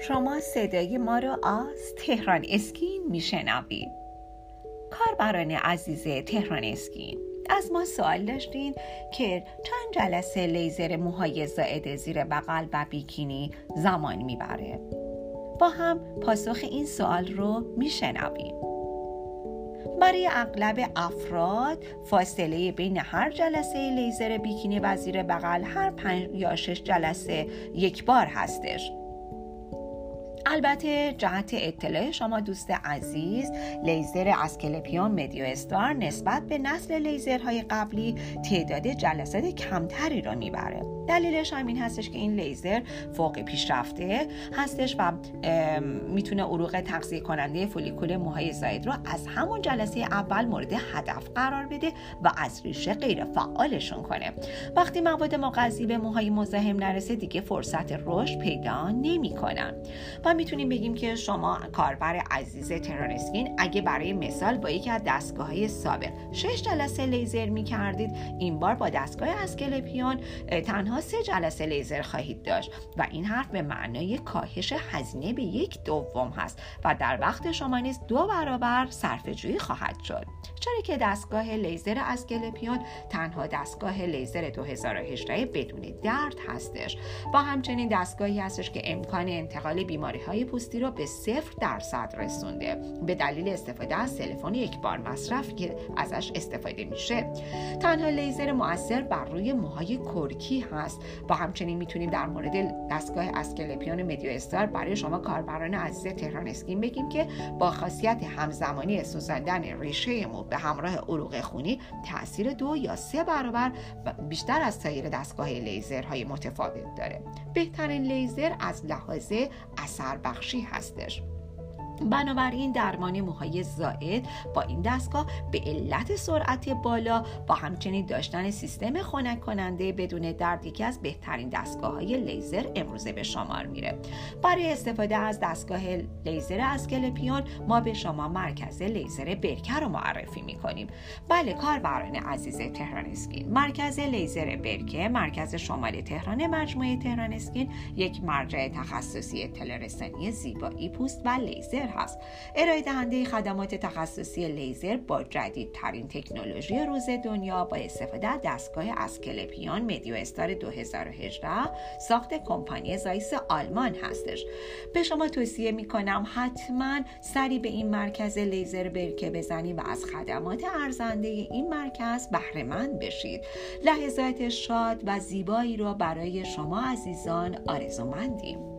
شما صدای ما را از تهران اسکین میشنوید. کاربران عزیز تهران اسکین از ما سوال داشتین که چند جلسه لیزر موهای زائد زیر بغل و بیکینی زمان می‌بره. با هم پاسخ این سوال رو میشنویم. برای اغلب افراد فاصله بین هر جلسه لیزر بیکینی و زیر بغل هر پنج یا شش جلسه یک بار هستش. البته جهت اطلاع شما دوست عزیز لیزر اسکلپیون مدیو استار نسبت به نسل لیزرهای قبلی تعداد جلسات کمتری را می‌بره. دلیلش هم این هستش که این لیزر فوق پیشرفته هستش و می‌تونه عروق تغذیه کننده فولیکول موهای زاید رو از همون جلسه اول مورد هدف قرار بده و از ریشه غیر فعالشون کنه. وقتی مواد مغذی به موهای مزاحم نرسه دیگه فرصت رشد پیدا نمی‌کنن. و می‌تونیم بگیم که شما کاربر عزیز ترانسکین اگه برای مثال با یکی از دستگاه های سابق شش جلسه لیزر می‌کردید این بار با دستگاه اسکلپیون تنها سه جلسه لیزر خواهید داشت و این حرف به معنای کاهش هزینه به یک دوم هست و در وقت شما نیز دو برابر صرفه خواهد شد. چرا که دستگاه لیزر از گلپیون تنها دستگاه لیزر 2018 بدون درد هستش با همچنین دستگاهی هستش که امکان انتقال بیماری های پوستی رو به صفر درصد رسونده. به دلیل استفاده از تلفن یک بار مصرف که ازش استفاده میشه. تنها لیزر مؤثر بر روی موهای کرکی هست. و همچنین می‌تونیم در مورد دستگاه اسکلپیون مدیو استار برای شما کاربران عزیز تهران اسکین بگیم که با خاصیت همزمانی سوزاندن ریشه مو به همراه عروق خونی تاثیر دو یا سه برابر بیشتر از سایر دستگاه لیزرهای متفاوت داره. بهترین لیزر از لحاظ اثر بخشی هستش. بنابراین درمان موهای زائد با این دستگاه به علت سرعت بالا با همچنین داشتن سیستم خنک کننده بدون درد یکی از بهترین دستگاه های لیزر امروزه به شمار میره. برای استفاده از دستگاه لیزر Asclepion ما به شما مرکز لیزر برکه رو معرفی می‌کنیم. بله کاربران عزیز تهران اسکین. مرکز لیزر برکه مرکز شمال تهران مجموعه تهران اسکین یک مرجع تخصصی اطلاع‌رسانی زیبایی پوست و لیزر هست. ارائه دهنده خدمات تخصصی لیزر با جدیدترین تکنولوژی روز دنیا با استفاده از دستگاه Asclepion MeDioStar 2018 ساخت کمپانی زایس آلمان هستش. به شما توصیه می کنم حتما سری به این مرکز لیزر برکه بزنید و از خدمات ارزنده این مرکز بهره بشید. لحظات شاد و زیبایی را برای شما عزیزان آرزومندیم.